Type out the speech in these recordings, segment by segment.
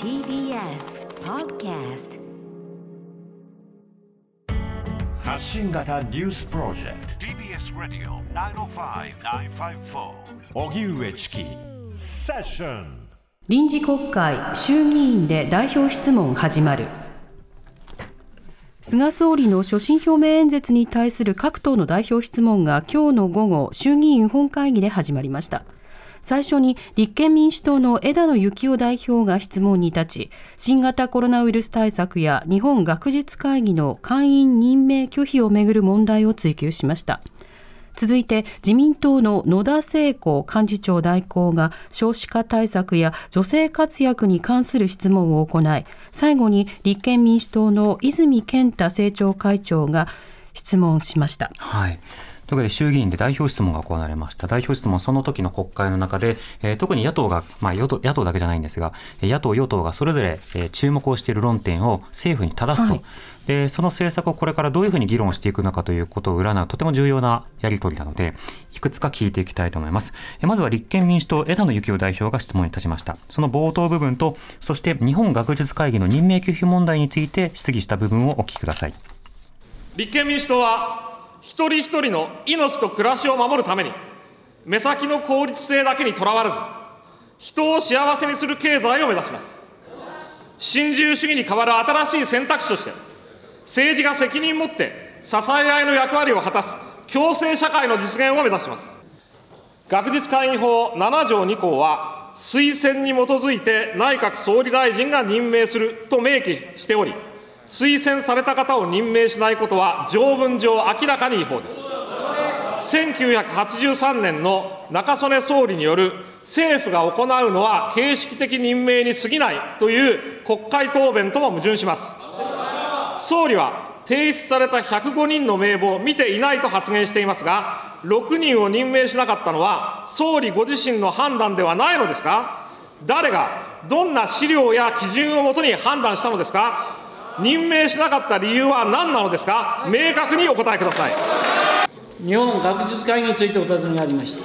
TBS Podcast 発信型ニュースプロジェクト。TBS Radio 905-954荻上チキ。セッション。臨時国会衆議院で代表質問始まる。菅総理の所信表明演説に対する各党の代表質問が今日の午後衆議院本会議で始まりました最初に立憲民主党の枝野幸男代表が質問に立ち新型コロナウイルス対策や日本学術会議の会員任命拒否をめぐる問題を追及しました続いて自民党の野田聖子幹事長代行が少子化対策や女性活躍に関する質問を行い最後に立憲民主党の泉健太政調会長が質問しましたはい。というわけで衆議院で代表質問が行われました。代表質問、その時の国会の中で、えー特に野党が、まあ与党、野党だけじゃないんですが、えー野党、与党がそれぞれ、えー注目をしている論点を政府に正すと、はいで、その政策をこれからどういうふうに議論をしていくのかということを占うとても重要なやり取りなので、いくつか聞いていきたいと思います。えーまずは立憲民主党、枝野幸男代表が質問に立ちました。その冒頭部分と、そして日本学術会議の任命拒否問題について質疑した部分をお聞きください。立憲民主党は、一人一人の命と暮らしを守るために、目先の効率性だけにとらわれず、人を幸せにする経済を目指します。新自由主義に代わる新しい選択肢として、政治が責任持って支え合いの役割を果たす共生社会の実現を目指します。学術会議法7条2項は、推薦に基づいて内閣総理大臣が任命すると明記しており、推薦された方を任命しないことは条文上明らかに違法です。1983年の中曽根総理による政府が行うのは形式的任命に過ぎないという国会答弁とも矛盾します。総理は提出された105人の名簿を見ていないと発言していますが、6人を任命しなかったのは、総理ご自身の判断ではないのですか？誰が、どんな資料や基準をもとに判断したのですか？任命しなかった理由は何なのですか？明確にお答えください。日本学術会議についてお尋ねがありました。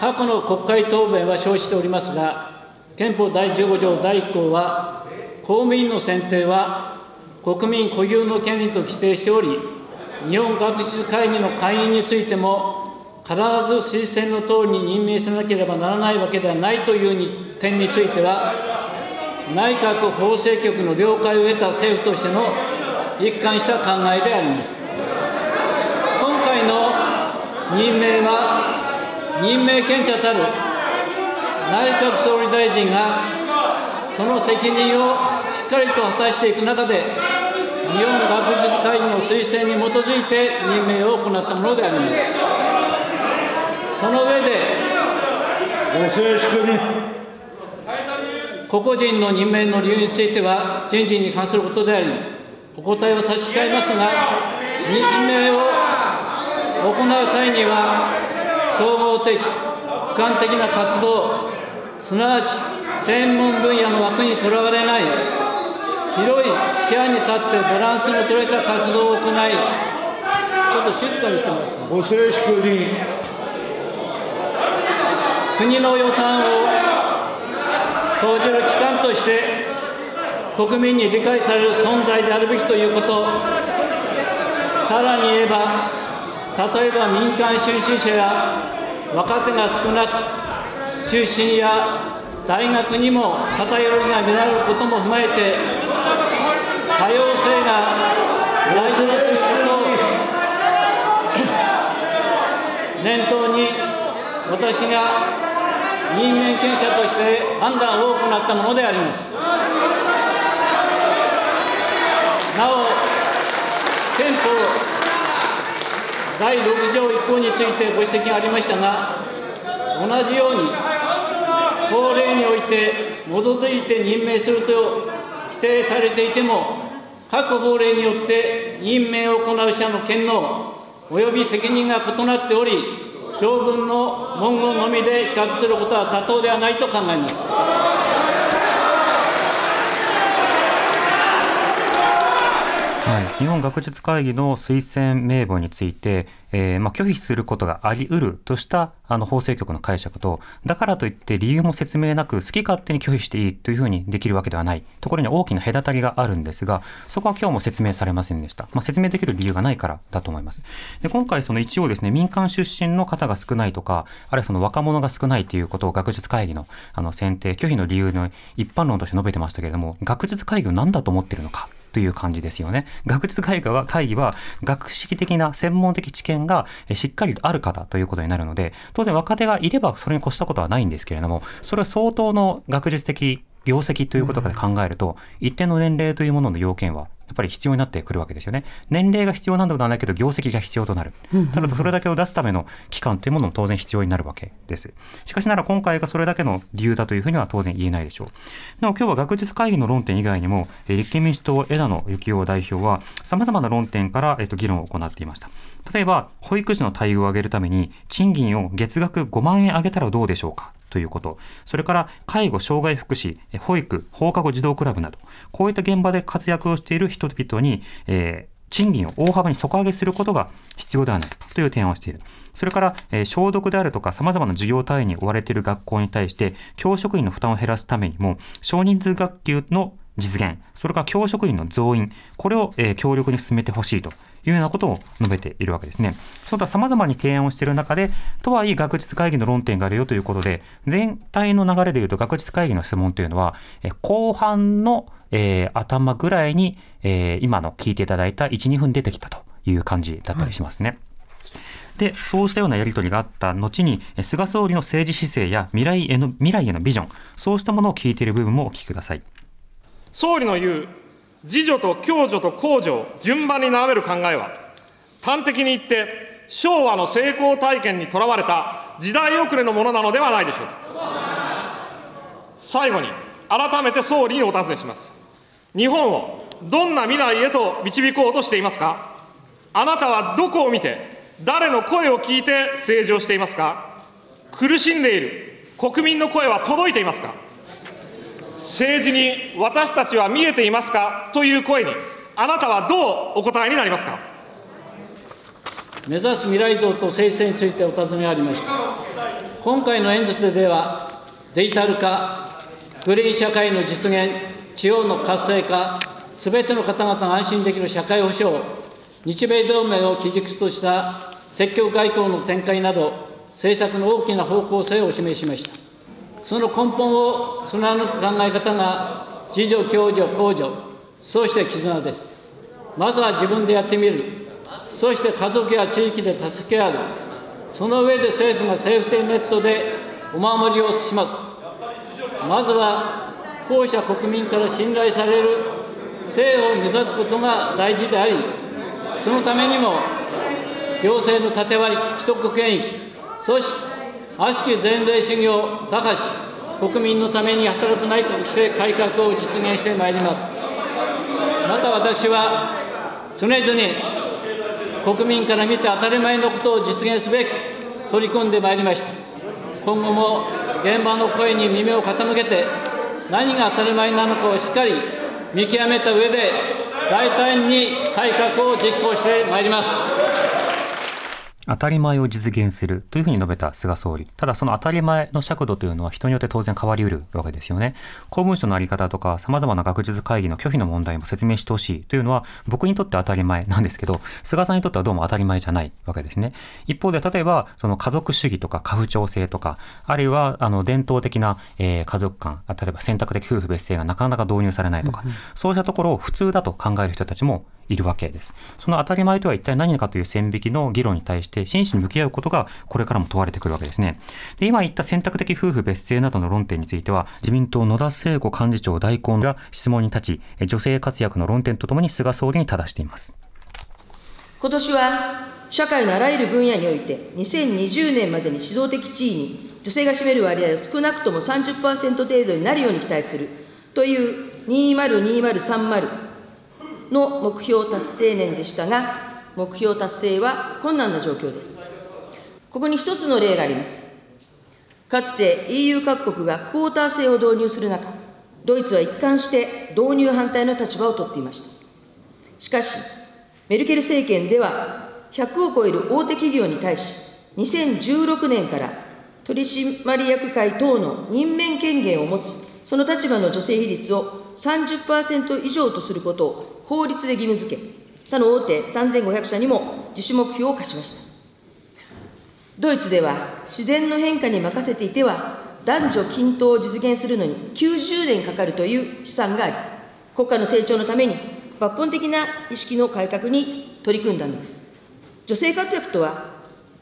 過去の国会答弁は承知しておりますが、憲法第15条第1項は、公務員の選定は国民固有の権利と規定しており、日本学術会議の会員についても、必ず推薦の通りに任命しなければならないわけではないという点については、内閣法制局の了解を得た政府としての一貫した考えであります。今回の任命は、任命権者たる内閣総理大臣が、その責任をしっかりと果たしていく中で、日本学術会議の推薦に基づいて任命を行ったものであります。その上で、ご静粛に。個々人の任命の理由については人事に関することであり、お答えを差し控えますが、任命を行う際には、総合的、俯瞰的な活動、すなわち専門分野の枠にとらわれない、広い視野に立ってバランスの取れた活動を行い、ちょっと静かにしてもらってご静粛に。国の予算を投じる機関として国民に理解される存在であるべきということ、さらに言えば、例えば民間出身者や若手が少なく、出身や大学にも偏りが見られることも踏まえて、多様性が大事だということ念頭に、私が任命権者として判断を行ったものであります。なお、憲法第6条1項についてご指摘がありましたが、同じように法令において基づいて任命すると規定されていても、各法令によって任命を行う者の権能及び責任が異なっており、条文の文言のみで比較することは妥当ではないと考えます。はい、日本学術会議の推薦名簿について、えーまあ、拒否することがあり得るとしたあの法制局の解釈とだからといって理由も説明なく好き勝手に拒否していいというふうにできるわけではない。ところに大きな隔たりがあるんですがそこは今日も説明されませんでした、まあ、説明できる理由がないからだと思います。で今回その一応ですね民間出身の方が少ないとかあるいはその若者が少ないということを学術会議のあの選定拒否の理由の一般論として述べてましたけれども学術会議を何だと思ってるのかという感じですよね。学術会議は会議は学識的な専門的知見がしっかりある方ということになるので、当然若手がいればそれに越したことはないんですけれども、それは相当の学術的業績ということで考えると、一定の年齢というものの要件はやっぱり必要になってくるわけですよね。年齢が必要なんではないけど、業績が必要となる。ただ、それだけを出すための期間というものも当然必要になるわけです。しかしながら今回がそれだけの理由だというふうには当然言えないでしょう。なお、今日は学術会議の論点以外にも、立憲民主党枝野幸男代表は、様々な論点から、えっと、議論を行っていました。例えば、保育士の待遇を上げるために、賃金を月額5万円上げたらどうでしょうかということ。それから介護、障害福祉、保育、放課後児童クラブなど、こういった現場で活躍をしている人々に、えー賃金を大幅に底上げすることが必要ではないかという提案をしている。それから、えー、消毒であるとか様々な授業単位に追われている学校に対して、教職員の負担を減らすためにも、少人数学級の実現、それから教職員の増員、これを、えー、強力に進めてほしいというようなことを述べているわけですね。その他様々に提案をしている中で、とはいえ学術会議の論点があるよということで、全体の流れでいうと学術会議の質問というのは、え後半の、えー、頭ぐらいに、えー、今の聞いていただいた1、2分出てきたという感じだったりしますね。はいで、そうしたようなやり取りがあった後に、菅総理の政治姿勢や未来への未来へのビジョン、そうしたものを聞いている部分もお聞きください。総理の言う自助と共助と公助を順番に並べる考えは、端的に言って、昭和の成功体験にとらわれた時代遅れのものなのではないでしょうか。最後に、改めて総理にお尋ねします。日本をどんな未来へと導こうとしていますか？あなたはどこを見て、誰の声を聞いて政治をしていますか？苦しんでいる国民の声は届いていますか？政治に私たちは見えていますか？という声に、あなたはどうお答えになりますか？目指す未来像と政治性についてお尋ねがありました。今回の演説では、デジタル化、グリーン社会の実現、地方の活性化、すべての方々が安心できる社会保障、日米同盟を基軸とした積極外交の展開など、政策の大きな方向性をお示ししました。その根本を貫く考え方が、自助、共助、公助、そして絆です。まずは自分でやってみる。そして家族や地域で助け合う。その上で政府がセーフティーネットでお守りをします。まずは、後者国民から信頼される政府を目指すことが大事であり、そのためにも、行政の縦割り、既得権益、そして悪しき前例主義を打破し、国民のために働く内閣して改革を実現してまいります。また私は、常々、国民から見て当たり前のことを実現すべく取り組んでまいりました。今後も現場の声に耳を傾けて、何が当たり前なのかをしっかり見極めた上で、大胆に改革を実行してまいります。当たり前を実現するというふうに述べた菅総理。ただその当たり前の尺度というのは人によって当然変わりうるわけですよね。公文書のあり方とか様々な学術会議の拒否の問題も説明してほしいというのは僕にとって当たり前なんですけど、菅さんにとってはどうも当たり前じゃないわけですね。一方で例えばその家族主義とか家父長制とか、あるいはあの伝統的な、えー、家族観、例えば選択的夫婦別姓がなかなか導入されないとか、そうしたところを普通だと考える人たちもいるわけです。その当たり前とは一体何かという線引きの議論に対して真摯に向き合うことがこれからも問われてくるわけですね。で今言った選択的夫婦別姓などの論点については自民党野田聖子幹事長代行が質問に立ち女性活躍の論点とともに菅総理に正しています。今年は社会のあらゆる分野において2020年までに指導的地位に女性が占める割合を少なくとも30%程度になるように期待するという202030の目標達成年でしたが、目標達成は困難な状況です。ここに一つの例があります。かつて EU 各国がクォーター制を導入する中、ドイツは一貫して導入反対の立場を取っていました。しかし、メルケル政権では、100を超える大手企業に対し、2016年から取締役会等の任命権限を持つ、その立場の女性比率を30%以上とすることを法律で義務付け、他の大手3500社にも自主目標を課しました。ドイツでは自然の変化に任せていては、男女均等を実現するのに90年かかるという試算があり、国家の成長のために抜本的な意識の改革に取り組んだのです。女性活躍とは、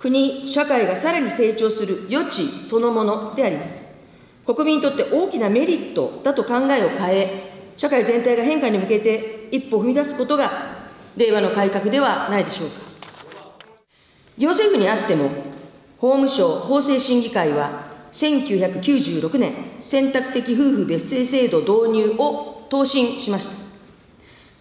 国、社会がさらに成長する余地そのものであります。国民にとって大きなメリットだと考えを変え、社会全体が変化に向けて一歩踏み出すことが、令和の改革ではないでしょうか。行政府にあっても、法務省法制審議会は、1996年、選択的夫婦別姓制度導入を答申しました。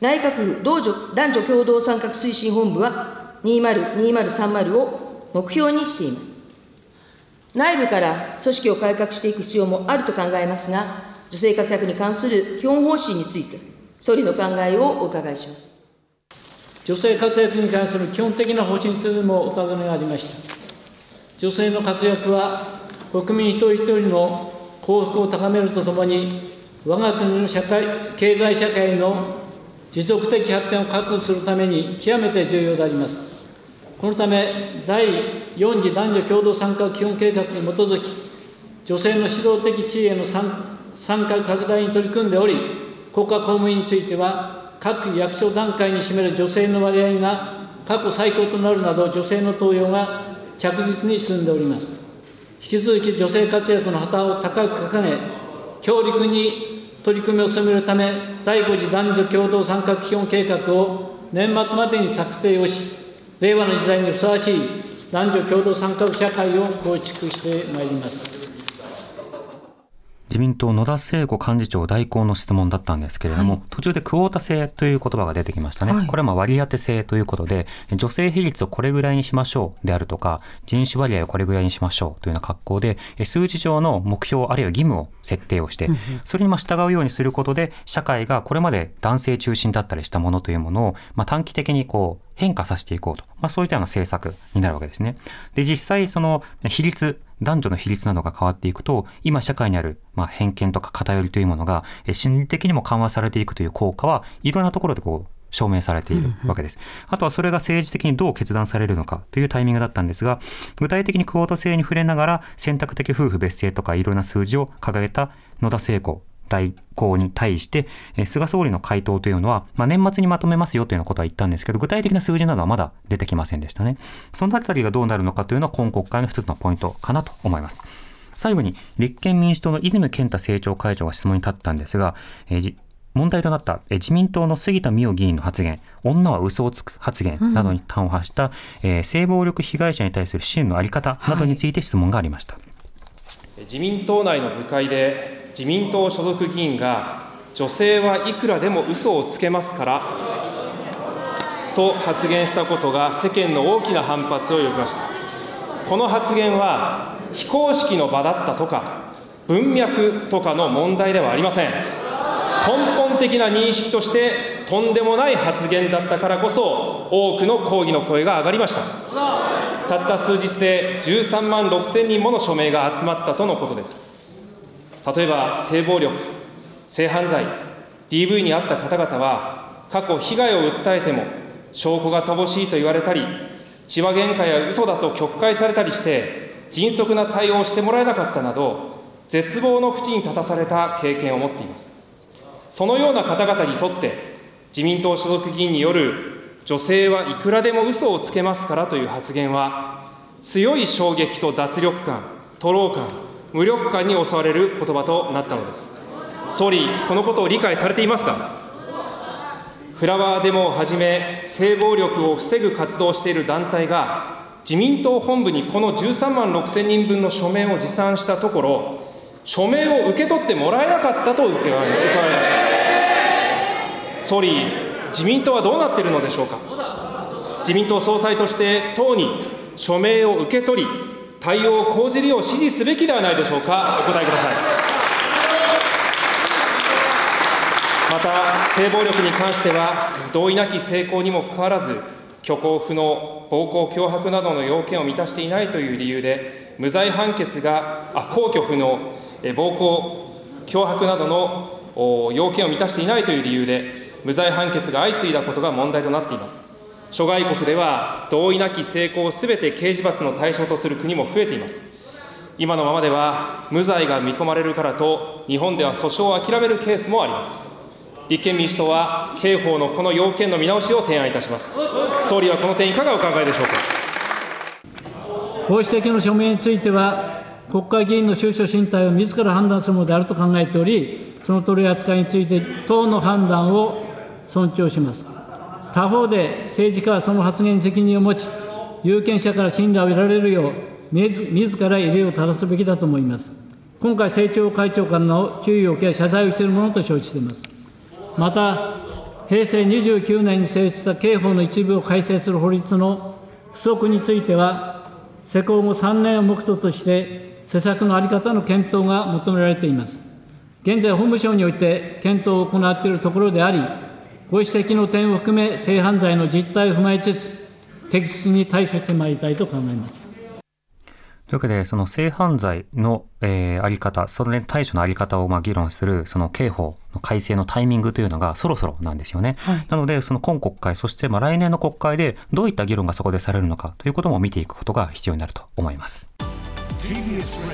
内閣府男女男女共同参画推進本部は、202030を目標にしています。内部から組織を改革していく必要もあると考えますが、女性活躍に関する基本方針について、総理の考えをお伺いします。女性活躍に関する基本的な方針についてもお尋ねがありました。女性の活躍は、国民一人一人の幸福を高めるとともに、我が国の社会経済社会の持続的発展を確保するために極めて重要であります。このため、第4次男女共同参画基本計画に基づき、女性の指導的地位への参加拡大に取り組んでおり、国家公務員については、各役所段階に占める女性の割合が過去最高となるなど、女性の登用が着実に進んでおります。引き続き女性活躍の旗を高く掲げ、強力に取り組みを進めるため、第5次男女共同参画基本計画を年末までに策定をし、令和の時代にふさわしい男女共同参画社会を構築してまいります。自民党野田聖子幹事長代行の質問だったんですけれども、はい、途中でクオータ制という言葉が出てきましたね。はい、これはまあ割り当て制ということで、女性比率をこれぐらいにしましょうであるとか、人種割合をこれぐらいにしましょうというような格好で、数字上の目標あるいは義務を設定をして、それにま従うようにすることで、社会がこれまで男性中心だったりしたものというものを、まあ、短期的にこう変化させていこうと。まあ、そういったような政策になるわけですね。で、実際その比率、男女の比率などが変わっていくと、今社会にある、まあ、偏見とか偏りというものが、心理的にも緩和されていくという効果は、いろんなところでこう、証明されているわけです。あとはそれが政治的にどう決断されるのかというタイミングだったんですが、具体的にクオート制に触れながら選択的夫婦別姓とかいろんな数字を掲げた野田聖子代行に対して、菅総理の回答というのは、まあ、年末にまとめますよというようなことは言ったんですけど、具体的な数字などはまだ出てきませんでしたね。そのあたりがどうなるのかというのは今国会の一つのポイントかなと思います。最後に、立憲民主党の泉健太政調会長が質問に立ったんですが、えー問題となった自民党の杉田水脈議員の発言、女は嘘をつく発言などに端を発した、うん、えー、性暴力被害者に対する支援の在り方などについて質問がありました、はい、自民党内の部会で自民党所属議員が、女性はいくらでも嘘をつけますからと発言したことが世間の大きな反発を呼びました。この発言は非公式の場だったとか、文脈とかの問題ではありません。根本的な認識としてとんでもない発言だったからこそ多くの抗議の声が上がりましたたった数日で13万6千人もの署名が集まったとのことです例えば性暴力、性犯罪、DV に遭った方々は、過去被害を訴えても、証拠が乏しいと言われたり、千葉喧嘩や嘘だと曲解されたりして、迅速な対応をしてもらえなかったなど、絶望の淵に立たされた経験を持っています。そのような方々にとって、自民党所属議員による女性はいくらでも嘘をつけますからという発言は、強い衝撃と脱力感、徒労感、無力感に襲われる言葉となったのです。総理、このことを理解されていますか？フラワーデモをはじめ、性暴力を防ぐ活動をしている団体が、自民党本部にこの13万6千人分の署名を持参したところ、署名を受け取ってもらえなかったと伺いました総理、自民党はどうなっているのでしょうか？自民党総裁として党に署名を受け取り、対応を講じるよう指示すべきではないでしょうか、お答えください。また、性暴力に関しては、同意なき性交にもかかわらず、虚構不能、暴行、脅迫などの要件を満たしていないという理由で、無罪判決が、あ公挙不能、暴行、脅迫などの要件を満たしていないという理由で、無罪判決が相次いだことが問題となっています。諸外国では、同意なき性交をすべて刑事罰の対象とする国も増えています。今のままでは、無罪が見込まれるからと、日本では訴訟を諦めるケースもあります。立憲民主党は、刑法のこの要件の見直しを提案いたします。総理はこの点、いかがお考えでしょうか？ご指摘の署名については、国会議員の収支進退を自ら判断するものであると考えており、その取り扱いについて、党の判断を尊重します。他方で、政治家はその発言に責任を持ち、有権者から信頼を得られるよう、自ら異例を正すべきだと思います。今回、政調会長からの注意を受け、謝罪をしているものと承知しています。また、平成29年に成立した刑法の一部を改正する法律の不足については、施行後3年を目途として、施策の在り方の検討が求められています。現在、法務省において検討を行っているところであり、ご指摘の点を含め、性犯罪の実態を踏まえつつ、適切に対処してまいりたいと考えます。というわけで、その性犯罪の、えー、あり方、それに対処のあり方をまあ議論する、その刑法の改正のタイミングというのがそろそろなんですよね。はい、なので、その今国会、そしてまあ来年の国会でどういった議論がそこでされるのかということも見ていくことが必要になると思います。TBS